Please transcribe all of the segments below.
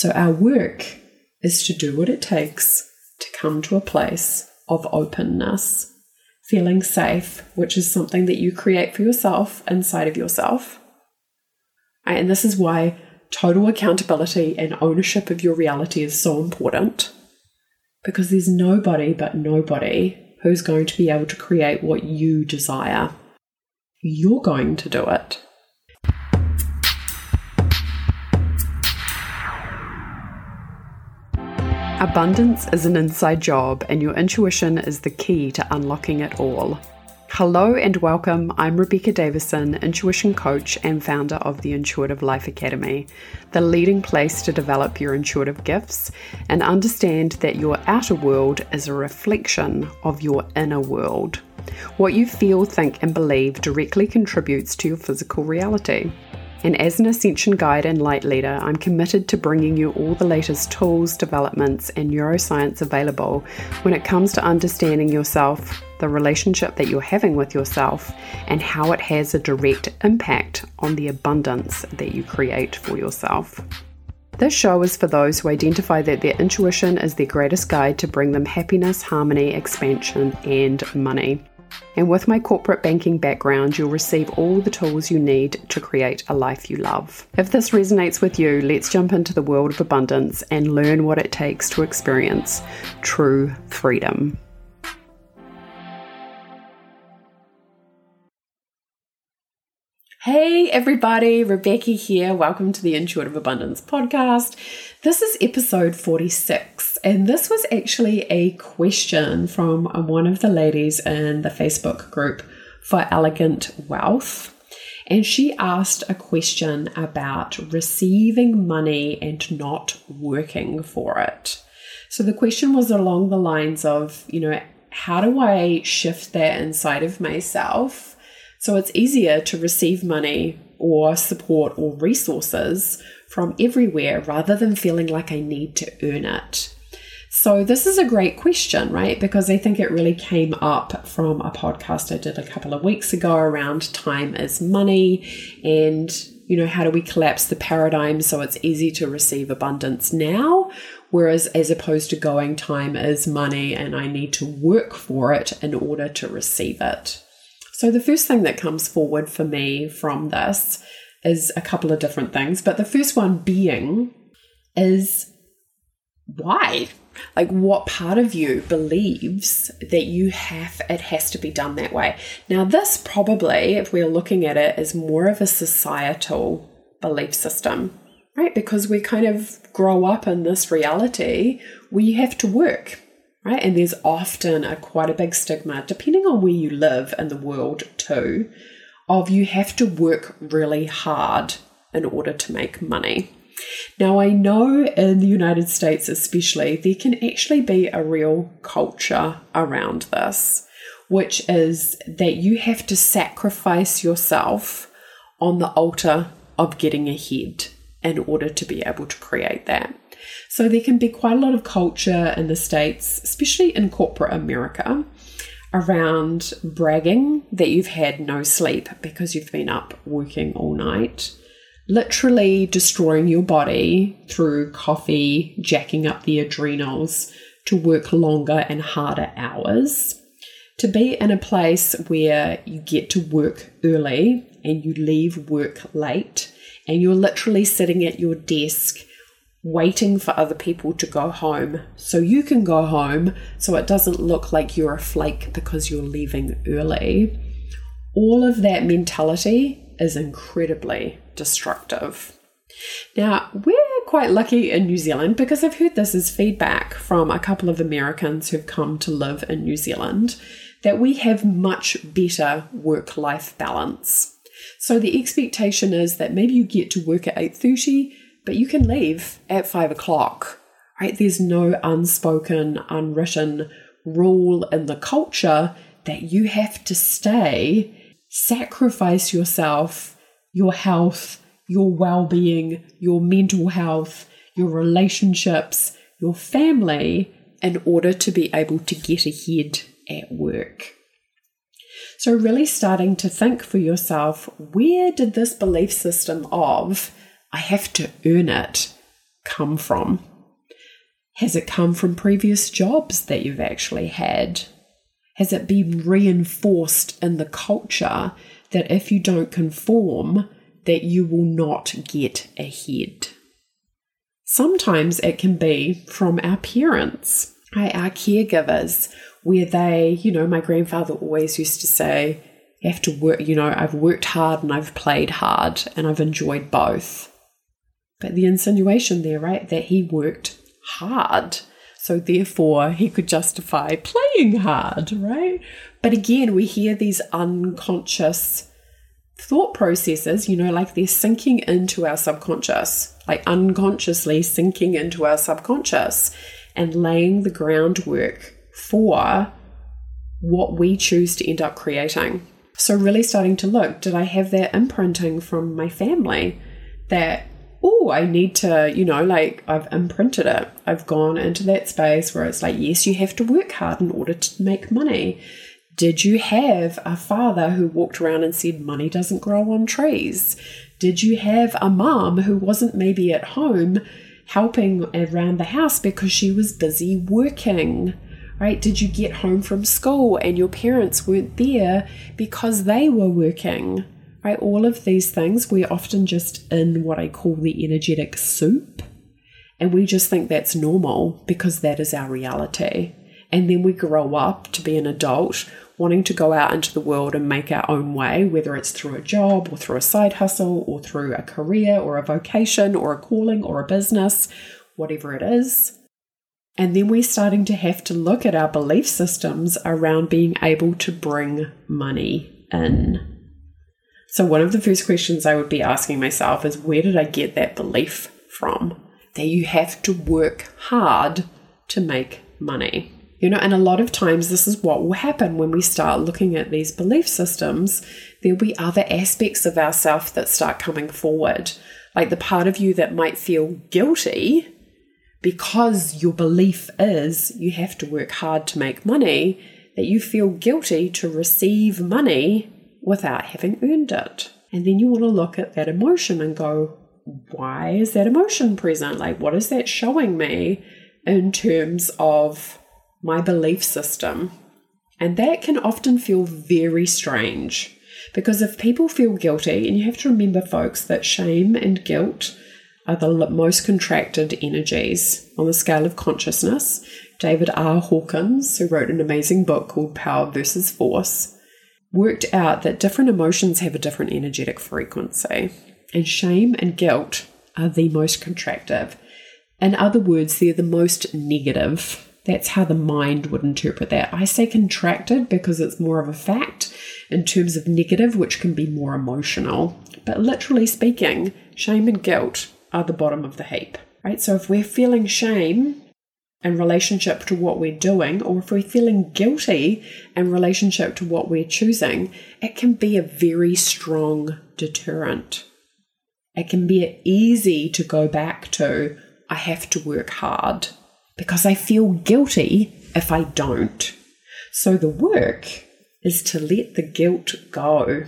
So our work is to do what it takes to come to a place of openness, feeling safe, which is something that you create for yourself inside of yourself. And this is why total accountability and ownership of your reality is so important because there's nobody but nobody who's going to be able to create what you desire. You're going to do it. Abundance is an inside job, and your intuition is the key to unlocking it all. Hello and welcome. I'm Rebecca Davison, intuition coach and founder of the Intuitive Life Academy, the leading place to develop your intuitive gifts and understand that your outer world is a reflection of your inner world. What you feel, think, and believe directly contributes to your physical reality. And as an Ascension guide and light leader, I'm committed to bringing you all the latest tools, developments, and neuroscience available when it comes to understanding yourself, the relationship that you're having with yourself, and how it has a direct impact on the abundance that you create for yourself. This show is for those who identify that their intuition is their greatest guide to bring them happiness, harmony, expansion, and money. And with my corporate banking background, you'll receive all the tools you need to create a life you love. If this resonates with you, let's jump into the world of abundance and learn what it takes to experience true freedom. Hey everybody, Rebecca here. Welcome to the Intuitive Abundance podcast. This is episode 46, and this was actually a question from one of the ladies in the Facebook group for Elegant Wealth. And she asked a question about receiving money and not working for it. So the question was along the lines of, you know, how do I shift that inside of myself? So it's easier to receive money or support or resources from everywhere rather than feeling like I need to earn it. So, this is a great question, right? Because I think it really came up from a podcast I did a couple of weeks ago around time is money and, you know, how do we collapse the paradigm so it's easy to receive abundance now? Whereas, as opposed to going, time is money and I need to work for it in order to receive it. So, the first thing that comes forward for me from this is a couple of different things, but the first one being is why? Like, what part of you believes that you have, it has to be done that way? Now, this probably, if we're looking at it, is more of a societal belief system, right? Because we kind of grow up in this reality where you have to work right? And there's often a quite a big stigma, depending on where you live in the world too, of you have to work really hard in order to make money. Now, I know in the United States, especially, there can actually be a real culture around this, which is that you have to sacrifice yourself on the altar of getting ahead in order to be able to create that. So there can be quite a lot of culture in the States, especially in corporate America, around bragging that you've had no sleep because you've been up working all night. Literally destroying your body through coffee, jacking up the adrenals to work longer and harder hours. To be in a place where you get to work early and you leave work late, and you're literally sitting at your desk waiting for other people to go home so you can go home so it doesn't look like you're a flake because you're leaving early. All of that mentality is incredibly destructive. Now, we're quite lucky in New Zealand because I've heard this as feedback from a couple of Americans who've come to live in New Zealand that we have much better work life balance. So the expectation is that maybe you get to work at 8:30 but you can leave at five o'clock, right? There's no unspoken, unwritten rule in the culture that you have to stay, sacrifice yourself, your health, your well being, your mental health, your relationships, your family in order to be able to get ahead at work. So, really starting to think for yourself where did this belief system of I have to earn it come from? Has it come from previous jobs that you've actually had? Has it been reinforced in the culture that if you don't conform, that you will not get ahead? Sometimes it can be from our parents, our caregivers, where they, you know, my grandfather always used to say, you have to work, you know, I've worked hard and I've played hard and I've enjoyed both. But the insinuation there, right, that he worked hard. So therefore, he could justify playing hard, right? But again, we hear these unconscious thought processes, you know, like they're sinking into our subconscious, like unconsciously sinking into our subconscious and laying the groundwork for what we choose to end up creating. So, really starting to look did I have that imprinting from my family that, oh, I need to, you know, like I've imprinted it. I've gone into that space where it's like, yes, you have to work hard in order to make money. Did you have a father who walked around and said money doesn't grow on trees? Did you have a mom who wasn't maybe at home helping around the house because she was busy working? right? Did you get home from school and your parents weren't there because they were working, right? All of these things, we're often just in what I call the energetic soup. And we just think that's normal because that is our reality. And then we grow up to be an adult wanting to go out into the world and make our own way, whether it's through a job or through a side hustle or through a career or a vocation or a calling or a business, whatever it is. And then we're starting to have to look at our belief systems around being able to bring money in. So, one of the first questions I would be asking myself is where did I get that belief from? That you have to work hard to make money. You know, and a lot of times this is what will happen when we start looking at these belief systems. There'll be other aspects of ourself that start coming forward, like the part of you that might feel guilty because your belief is you have to work hard to make money, that you feel guilty to receive money without having earned it. And then you want to look at that emotion and go, why is that emotion present? Like, what is that showing me in terms of my belief system? And that can often feel very strange because if people feel guilty, and you have to remember, folks, that shame and guilt are the most contracted energies on the scale of consciousness. David R. Hawkins, who wrote an amazing book called Power versus Force, worked out that different emotions have a different energetic frequency, and shame and guilt are the most contractive. In other words, they're the most negative. That's how the mind would interpret that. I say contracted because it's more of a fact in terms of negative, which can be more emotional. But literally speaking, shame and guilt are the bottom of the heap, right? So if we're feeling shame in relationship to what we're doing, or if we're feeling guilty in relationship to what we're choosing, it can be a very strong deterrent. It can be easy to go back to, I have to work hard because I feel guilty if I don't. So the work is to let the guilt go.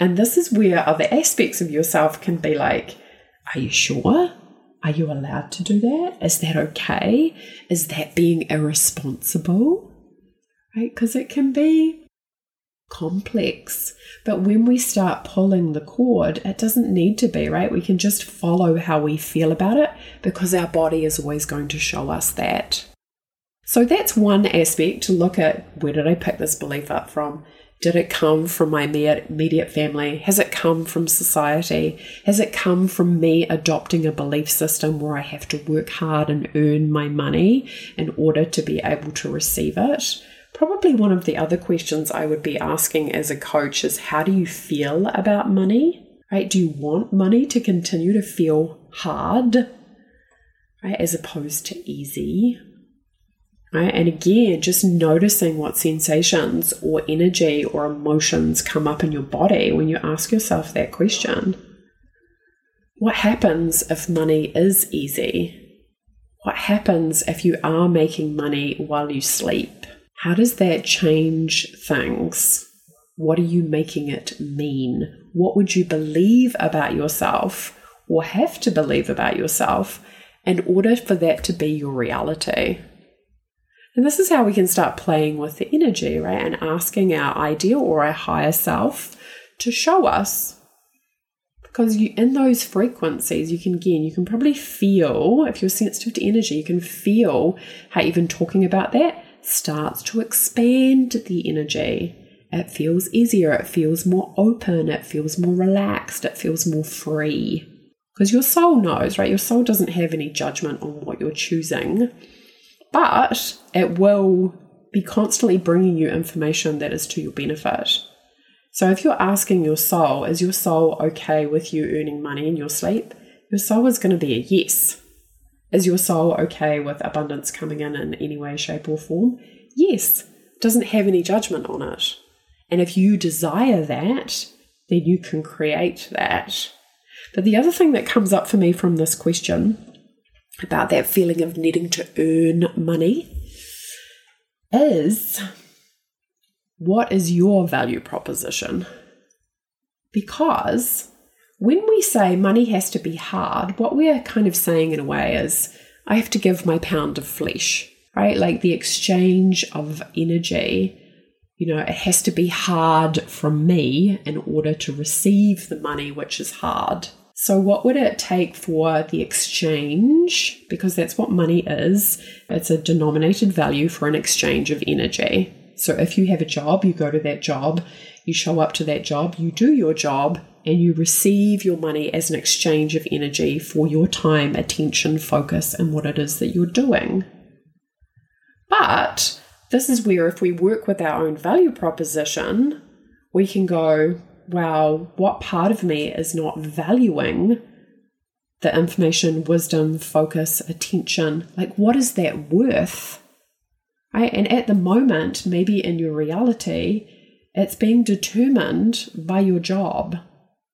And this is where other aspects of yourself can be like, are you sure? Are you allowed to do that? Is that okay? Is that being irresponsible? Right? Because it can be complex. But when we start pulling the cord, it doesn't need to be, right? We can just follow how we feel about it because our body is always going to show us that. So that's one aspect to look at where did I pick this belief up from? Did it come from my immediate family? Has it come from society? Has it come from me adopting a belief system where I have to work hard and earn my money in order to be able to receive it? Probably one of the other questions I would be asking as a coach is how do you feel about money? Right? Do you want money to continue to feel hard? Right? As opposed to easy? Right? And again, just noticing what sensations or energy or emotions come up in your body when you ask yourself that question. What happens if money is easy? What happens if you are making money while you sleep? How does that change things? What are you making it mean? What would you believe about yourself or have to believe about yourself in order for that to be your reality. And this is how we can start playing with the energy, right? And asking our ideal or our higher self to show us. Because you in those frequencies, you can again, you can probably feel, if you're sensitive to energy, you can feel how even talking about that starts to expand the energy. It feels easier, it feels more open, it feels more relaxed, it feels more free. Because your soul knows, right? Your soul doesn't have any judgment on what you're choosing, but it will be constantly bringing you information that is to your benefit. So if you're asking your soul, is your soul okay with you earning money in your sleep? Your soul is going to be a yes. Is your soul okay with abundance coming in in any way, shape, or form? Yes. Doesn't have any judgment on it. And if you desire that, then you can create that. But the other thing that comes up for me from this question about that feeling of needing to earn money is what is your value proposition? Because when we say money has to be hard, what we are kind of saying in a way is I have to give my pound of flesh, right? Like the exchange of energy you know, it has to be hard from me in order to receive the money, which is hard. So, what would it take for the exchange? Because that's what money is it's a denominated value for an exchange of energy. So, if you have a job, you go to that job, you show up to that job, you do your job, and you receive your money as an exchange of energy for your time, attention, focus, and what it is that you're doing. But this is where, if we work with our own value proposition, we can go, wow, what part of me is not valuing the information, wisdom, focus, attention? Like, what is that worth? Right? And at the moment, maybe in your reality, it's being determined by your job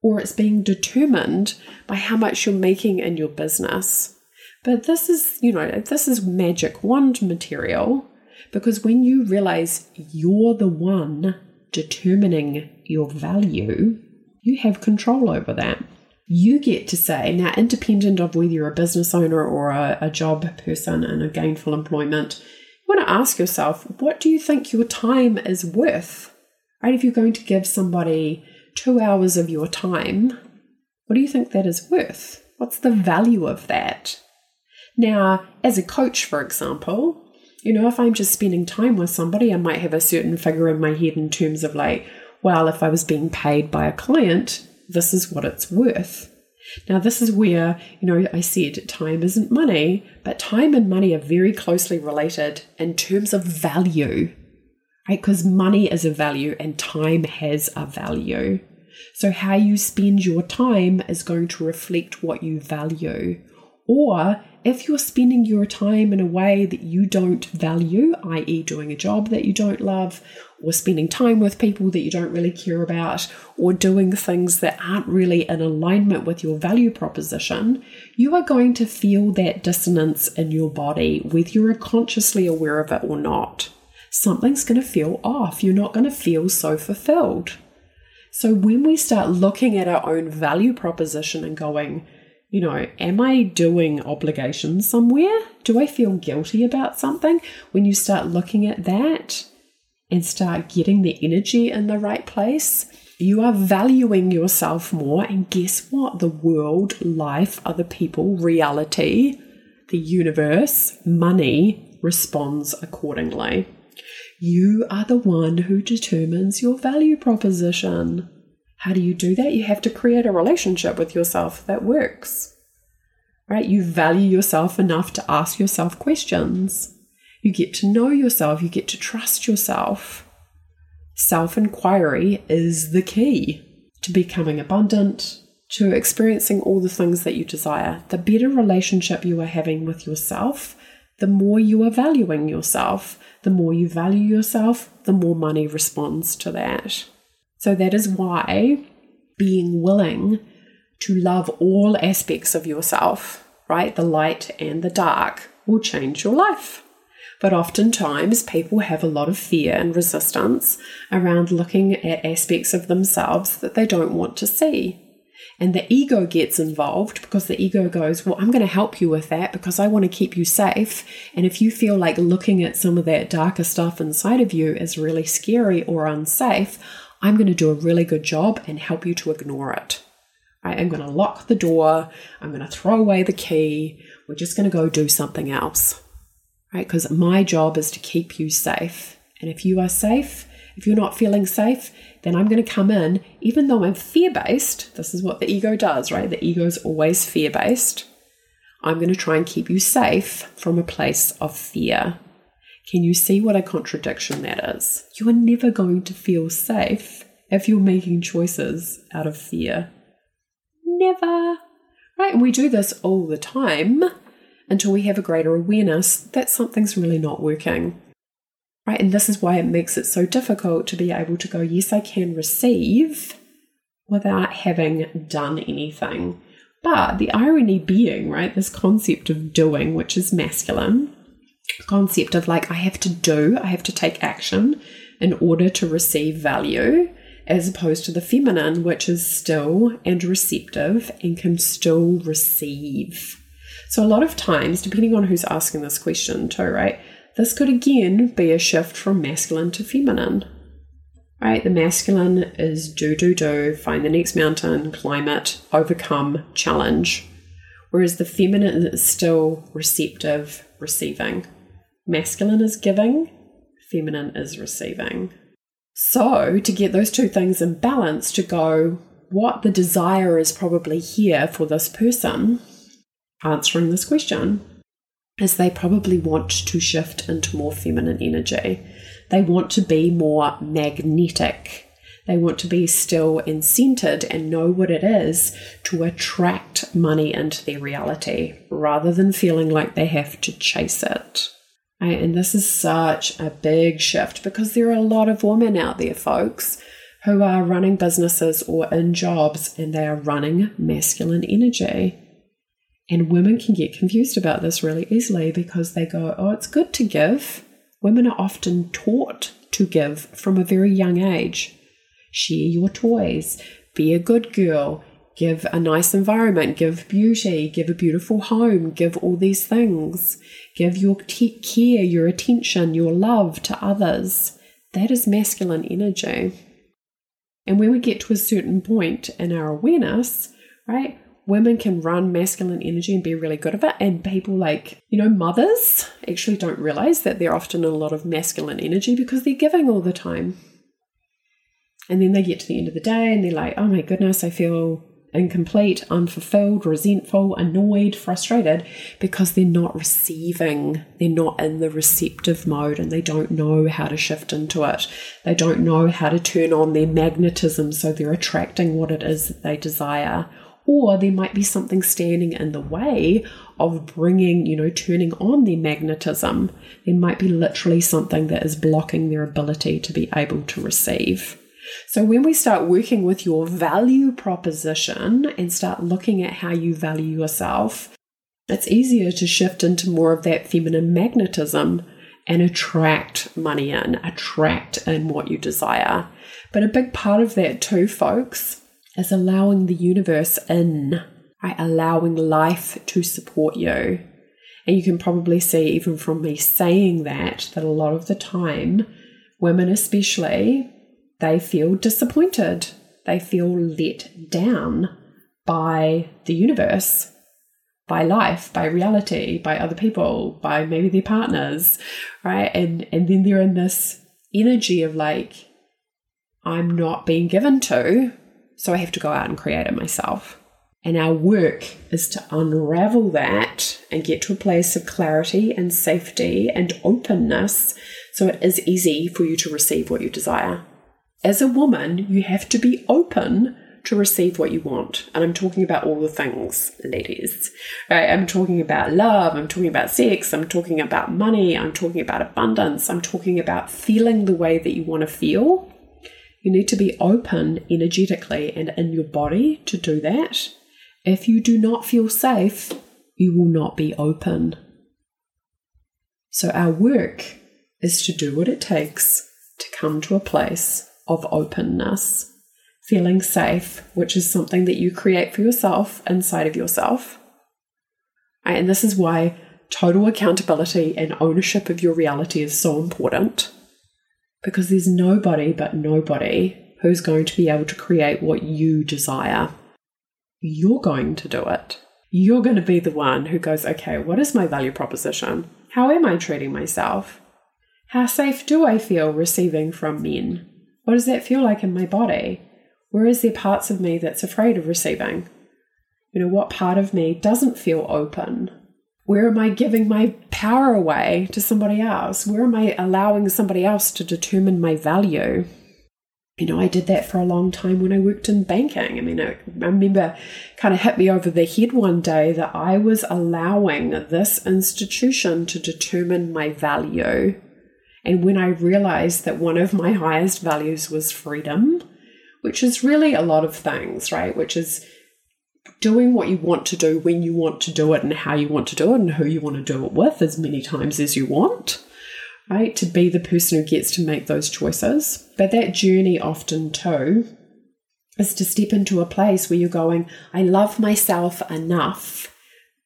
or it's being determined by how much you're making in your business. But this is, you know, this is magic wand material because when you realize you're the one determining your value, you have control over that. You get to say, now, independent of whether you're a business owner or a, a job person in a gainful employment, you want to ask yourself, what do you think your time is worth? Right? If you're going to give somebody two hours of your time, what do you think that is worth? What's the value of that? Now, as a coach, for example, you know, if I'm just spending time with somebody, I might have a certain figure in my head in terms of like, well, if I was being paid by a client, this is what it's worth. Now, this is where, you know, I said time isn't money, but time and money are very closely related in terms of value, right? Because money is a value and time has a value. So, how you spend your time is going to reflect what you value. Or if you're spending your time in a way that you don't value, i.e., doing a job that you don't love, or spending time with people that you don't really care about, or doing things that aren't really in alignment with your value proposition, you are going to feel that dissonance in your body, whether you're consciously aware of it or not. Something's going to feel off. You're not going to feel so fulfilled. So, when we start looking at our own value proposition and going, you know, am I doing obligations somewhere? Do I feel guilty about something? When you start looking at that and start getting the energy in the right place, you are valuing yourself more. And guess what? The world, life, other people, reality, the universe, money responds accordingly. You are the one who determines your value proposition. How do you do that? You have to create a relationship with yourself that works. Right? You value yourself enough to ask yourself questions. You get to know yourself, you get to trust yourself. Self inquiry is the key to becoming abundant, to experiencing all the things that you desire. The better relationship you are having with yourself, the more you are valuing yourself. The more you value yourself, the more money responds to that. So that is why being willing to love all aspects of yourself, right, the light and the dark, will change your life. But oftentimes, people have a lot of fear and resistance around looking at aspects of themselves that they don't want to see. And the ego gets involved because the ego goes, Well, I'm going to help you with that because I want to keep you safe. And if you feel like looking at some of that darker stuff inside of you is really scary or unsafe, I'm going to do a really good job and help you to ignore it. I am going to lock the door. I'm going to throw away the key. We're just going to go do something else. Right? Because my job is to keep you safe. And if you are safe, if you're not feeling safe, then I'm going to come in, even though I'm fear based. This is what the ego does, right? The ego is always fear based. I'm going to try and keep you safe from a place of fear. Can you see what a contradiction that is? You are never going to feel safe if you're making choices out of fear. Never. Right? And we do this all the time until we have a greater awareness that something's really not working. Right? And this is why it makes it so difficult to be able to go, yes, I can receive without having done anything. But the irony being, right, this concept of doing, which is masculine, concept of like, I have to do, I have to take action in order to receive value, as opposed to the feminine, which is still and receptive and can still receive. So, a lot of times, depending on who's asking this question, too, right, this could again be a shift from masculine to feminine. Right? The masculine is do, do, do, find the next mountain, climb it, overcome, challenge. Whereas the feminine is still receptive, receiving. Masculine is giving, feminine is receiving. So, to get those two things in balance, to go, what the desire is probably here for this person, answering this question is they probably want to shift into more feminine energy. They want to be more magnetic. They want to be still and centered and know what it is to attract money into their reality rather than feeling like they have to chase it. And this is such a big shift because there are a lot of women out there, folks, who are running businesses or in jobs and they are running masculine energy. And women can get confused about this really easily because they go, oh, it's good to give. Women are often taught to give from a very young age. Share your toys, be a good girl, give a nice environment, give beauty, give a beautiful home, give all these things. Give your t- care, your attention, your love to others. That is masculine energy. And when we get to a certain point in our awareness, right, women can run masculine energy and be really good at it. And people like, you know, mothers actually don't realize that they're often in a lot of masculine energy because they're giving all the time. And then they get to the end of the day and they're like, oh my goodness, I feel incomplete, unfulfilled, resentful, annoyed, frustrated because they're not receiving, they're not in the receptive mode and they don't know how to shift into it. They don't know how to turn on their magnetism so they're attracting what it is that they desire or there might be something standing in the way of bringing, you know, turning on their magnetism. There might be literally something that is blocking their ability to be able to receive. So, when we start working with your value proposition and start looking at how you value yourself, it's easier to shift into more of that feminine magnetism and attract money in, attract in what you desire. But a big part of that, too, folks, is allowing the universe in, right? Allowing life to support you. And you can probably see, even from me saying that, that a lot of the time, women especially, they feel disappointed. They feel let down by the universe, by life, by reality, by other people, by maybe their partners, right? And and then they're in this energy of like, I'm not being given to so I have to go out and create it myself. And our work is to unravel that and get to a place of clarity and safety and openness so it is easy for you to receive what you desire. As a woman, you have to be open to receive what you want. And I'm talking about all the things, ladies. Right? I'm talking about love, I'm talking about sex, I'm talking about money, I'm talking about abundance, I'm talking about feeling the way that you want to feel you need to be open energetically and in your body to do that. If you do not feel safe, you will not be open. So, our work is to do what it takes to come to a place of openness. feeling safe, which is something that you create for yourself inside of yourself. And this is why total accountability and ownership of your reality is so important because there's nobody but nobody who's going to be able to create what you desire. You're going to do it. You're going to be the one who goes, okay, what is my value proposition? How am I treating myself? How safe do I feel receiving from men? What does that feel like in my body? Where is there parts of me that's afraid of receiving? You know, what part of me doesn't feel open? Where am I giving my power away to somebody else? Where am I allowing somebody else to determine my value? You know, I did that for a long time when I worked in banking. I mean, I, remember kind of hit me over the head one day that I was allowing this institution to determine my value. And when I realized that one of my highest values was freedom, which is really a lot of things, right? Which is doing what you want to do when you want to do it and how you want to do it and who you want to do it with as many times as you want, right? To be the person who gets to make those choices. But that journey often too is to step into a place where you're going, I love myself enough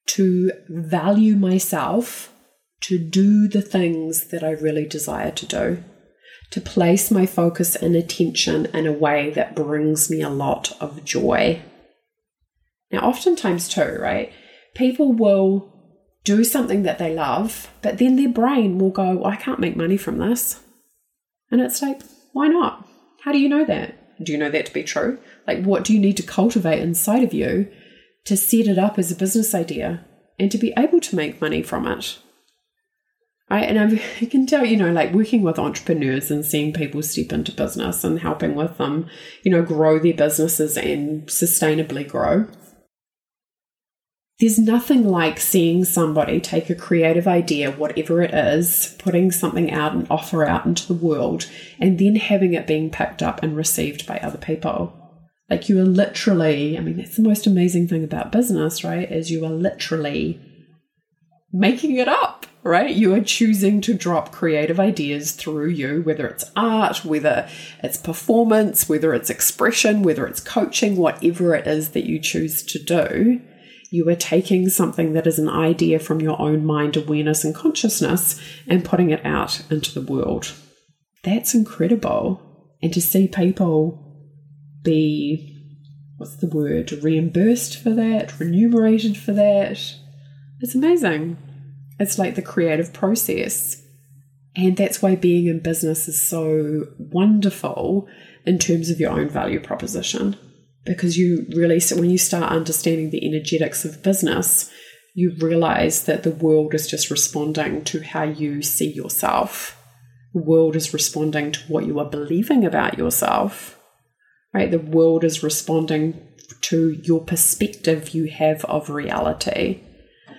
to value myself to do the things that I really desire to do to place my focus and attention in a way that brings me a lot of joy. Now, oftentimes, too, right, people will do something that they love, but then their brain will go, well, I can't make money from this. And it's like, why not? How do you know that? Do you know that to be true? Like, what do you need to cultivate inside of you to set it up as a business idea and to be able to make money from it? Right? And I've, I can tell, you know, like working with entrepreneurs and seeing people step into business and helping with them, you know, grow their businesses and sustainably grow. There's nothing like seeing somebody take a creative idea, whatever it is, putting something out and offer out into the world, and then having it being picked up and received by other people. Like you are literally, I mean, that's the most amazing thing about business, right? Is you are literally making it up right? You are choosing to drop creative ideas through you, whether it's art, whether it's performance, whether it's expression, whether it's coaching, whatever it is that you choose to do. You are taking something that is an idea from your own mind awareness and consciousness and putting it out into the world. That's incredible. And to see people be, what's the word, reimbursed for that, remunerated for that, it's amazing. It's like the creative process. And that's why being in business is so wonderful in terms of your own value proposition. Because you really, so when you start understanding the energetics of business, you realize that the world is just responding to how you see yourself. The world is responding to what you are believing about yourself, right? The world is responding to your perspective you have of reality.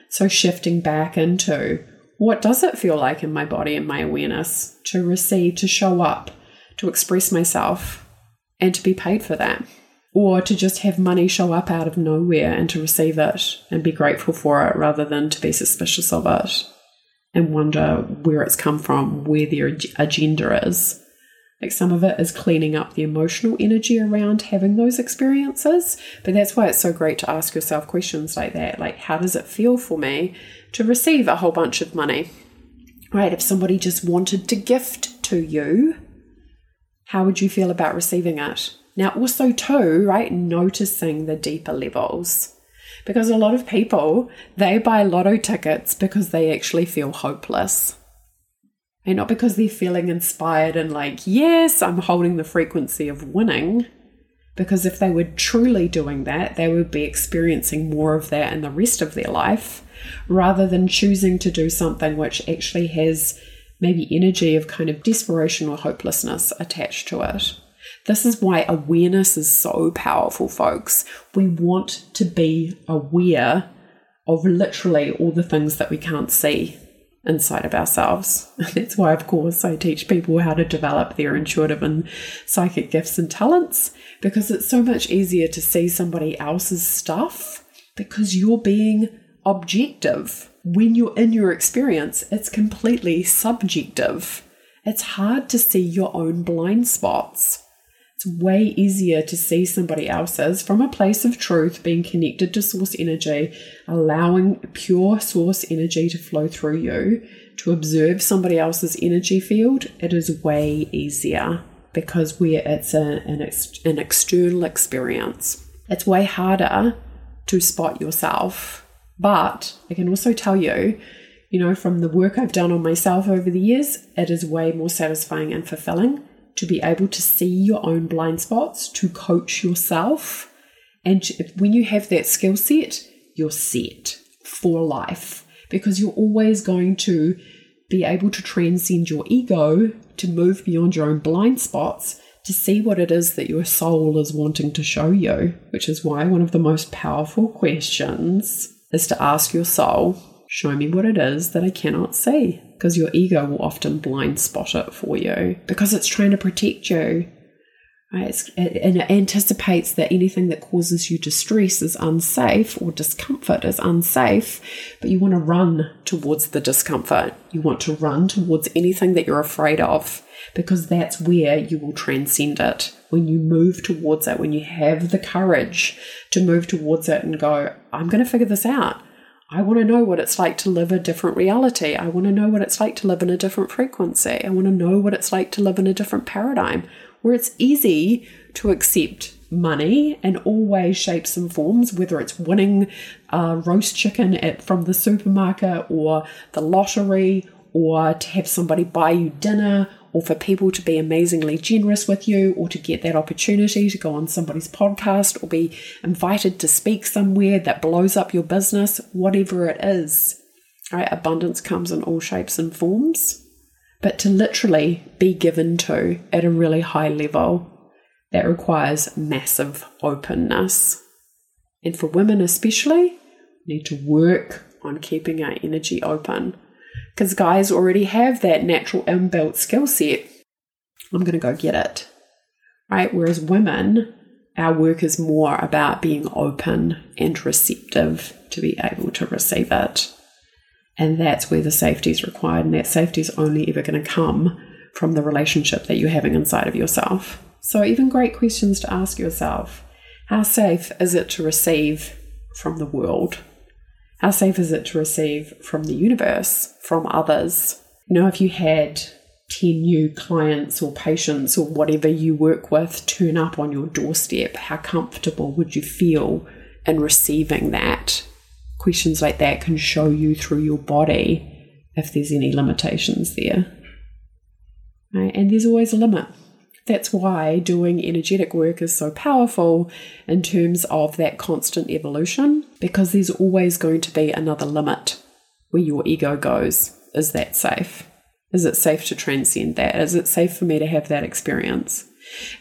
So, shifting back into what does it feel like in my body and my awareness to receive, to show up, to express myself, and to be paid for that? Or to just have money show up out of nowhere and to receive it and be grateful for it rather than to be suspicious of it and wonder where it's come from, where their agenda is. Like some of it is cleaning up the emotional energy around having those experiences. But that's why it's so great to ask yourself questions like that. Like, how does it feel for me to receive a whole bunch of money? Right? If somebody just wanted to gift to you, how would you feel about receiving it? Now, also, too, right, noticing the deeper levels. Because a lot of people, they buy lotto tickets because they actually feel hopeless and not because they're feeling inspired and like, yes, I'm holding the frequency of winning. Because if they were truly doing that, they would be experiencing more of that in the rest of their life rather than choosing to do something which actually has maybe energy of kind of desperation or hopelessness attached to it. This is why awareness is so powerful, folks. We want to be aware of literally all the things that we can't see inside of ourselves. That's why, of course, I teach people how to develop their intuitive and psychic gifts and talents because it's so much easier to see somebody else's stuff because you're being objective. When you're in your experience, it's completely subjective. It's hard to see your own blind spots. Way easier to see somebody else's from a place of truth, being connected to source energy, allowing pure source energy to flow through you, to observe somebody else's energy field. It is way easier because we it's a, an, ex, an external experience. It's way harder to spot yourself, but I can also tell you you know, from the work I've done on myself over the years, it is way more satisfying and fulfilling to be able to see your own blind spots, to coach yourself. And when you have that skill set, you're set for life because you're always going to be able to transcend your ego, to move beyond your own blind spots, to see what it is that your soul is wanting to show you, which is why one of the most powerful questions is to ask your soul, Show me what it is that I cannot see. Because your ego will often blind spot it for you because it's trying to protect you. Right? It's, and it anticipates that anything that causes you distress is unsafe or discomfort is unsafe, but you want to run towards the discomfort. You want to run towards anything that you're afraid of because that's where you will transcend it. When you move towards it, when you have the courage to move towards it and go, I'm going to figure this out. I want to know what it's like to live a different reality. I want to know what it's like to live in a different frequency. I want to know what it's like to live in a different paradigm where it's easy to accept money in all ways, shapes, and forms, whether it's winning a roast chicken at, from the supermarket or the lottery or to have somebody buy you dinner or for people to be amazingly generous with you, or to get that opportunity to go on somebody's podcast or be invited to speak somewhere that blows up your business, whatever it is. Right? Abundance comes in all shapes and forms. But to literally be given to at a really high level, that requires massive openness. And for women especially, need to work on keeping our energy open because guys already have that natural inbuilt skill set. I'm going to go get it. Right? Whereas women, our work is more about being open and receptive to be able to receive it. And that's where the safety is required. And that safety is only ever going to come from the relationship that you're having inside of yourself. So, even great questions to ask yourself How safe is it to receive from the world? How safe is it to receive from the universe, from others? You know, if you had 10 new clients or patients or whatever you work with turn up on your doorstep, how comfortable would you feel in receiving that? Questions like that can show you through your body if there's any limitations there. Right? And there's always a limit. That's why doing energetic work is so powerful in terms of that constant evolution, because there's always going to be another limit where your ego goes. Is that safe? Is it safe to transcend that? Is it safe for me to have that experience?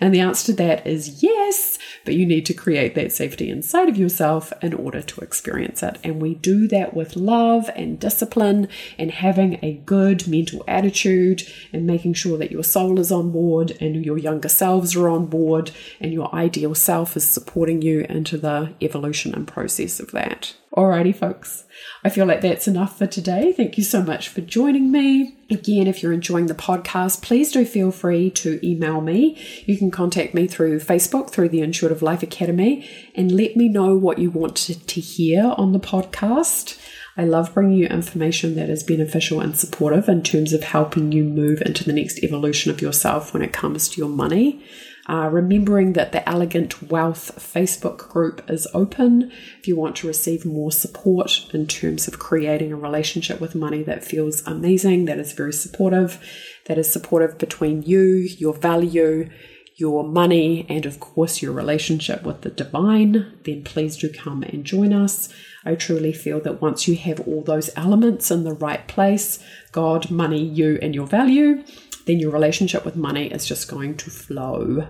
And the answer to that is yes, but you need to create that safety inside of yourself in order to experience it. And we do that with love and discipline and having a good mental attitude and making sure that your soul is on board and your younger selves are on board and your ideal self is supporting you into the evolution and process of that. Alrighty, folks. I feel like that's enough for today. Thank you so much for joining me. Again, if you're enjoying the podcast, please do feel free to email me. You can contact me through Facebook, through the Intuitive Life Academy, and let me know what you want to, hear on the podcast. I love bringing you information that is beneficial and supportive in terms of helping you move into the next evolution of yourself when it comes to your money. Uh, remembering that the Elegant Wealth Facebook group is open if you want to receive more support in terms of creating a relationship with money that feels amazing, that is very supportive, that is supportive between you, your value, your money, and of course your relationship with the divine, then please do come and join us. I truly feel that once you have all those elements in the right place God, money, you, and your value then your relationship with money is just going to flow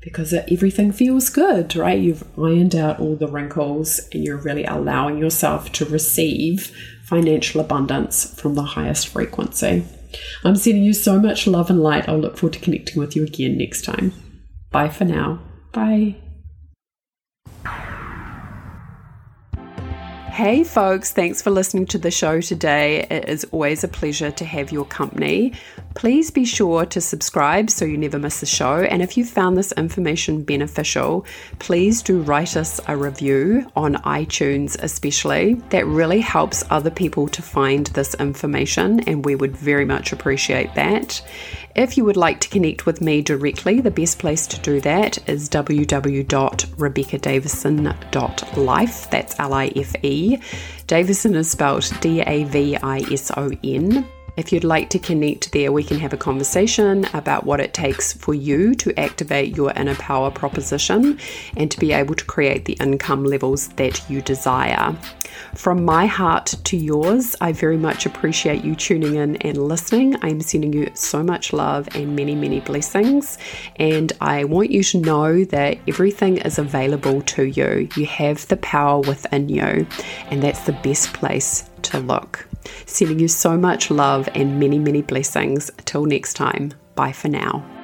because everything feels good, right? You've ironed out all the wrinkles and you're really allowing yourself to receive financial abundance from the highest frequency. I'm sending you so much love and light. I'll look forward to connecting with you again next time. Bye for now. Bye. Hey, folks, thanks for listening to the show today. It is always a pleasure to have your company. Please be sure to subscribe so you never miss a show. And if you found this information beneficial, please do write us a review on iTunes, especially. That really helps other people to find this information, and we would very much appreciate that. If you would like to connect with me directly, the best place to do that is www.rebeccadavison.life. That's L I F E. Davison is spelled D A V I S O N. If you'd like to connect there, we can have a conversation about what it takes for you to activate your inner power proposition and to be able to create the income levels that you desire. From my heart to yours, I very much appreciate you tuning in and listening. I'm sending you so much love and many, many blessings. And I want you to know that everything is available to you. You have the power within you, and that's the best place to look. Sending you so much love and many, many blessings. Till next time, bye for now.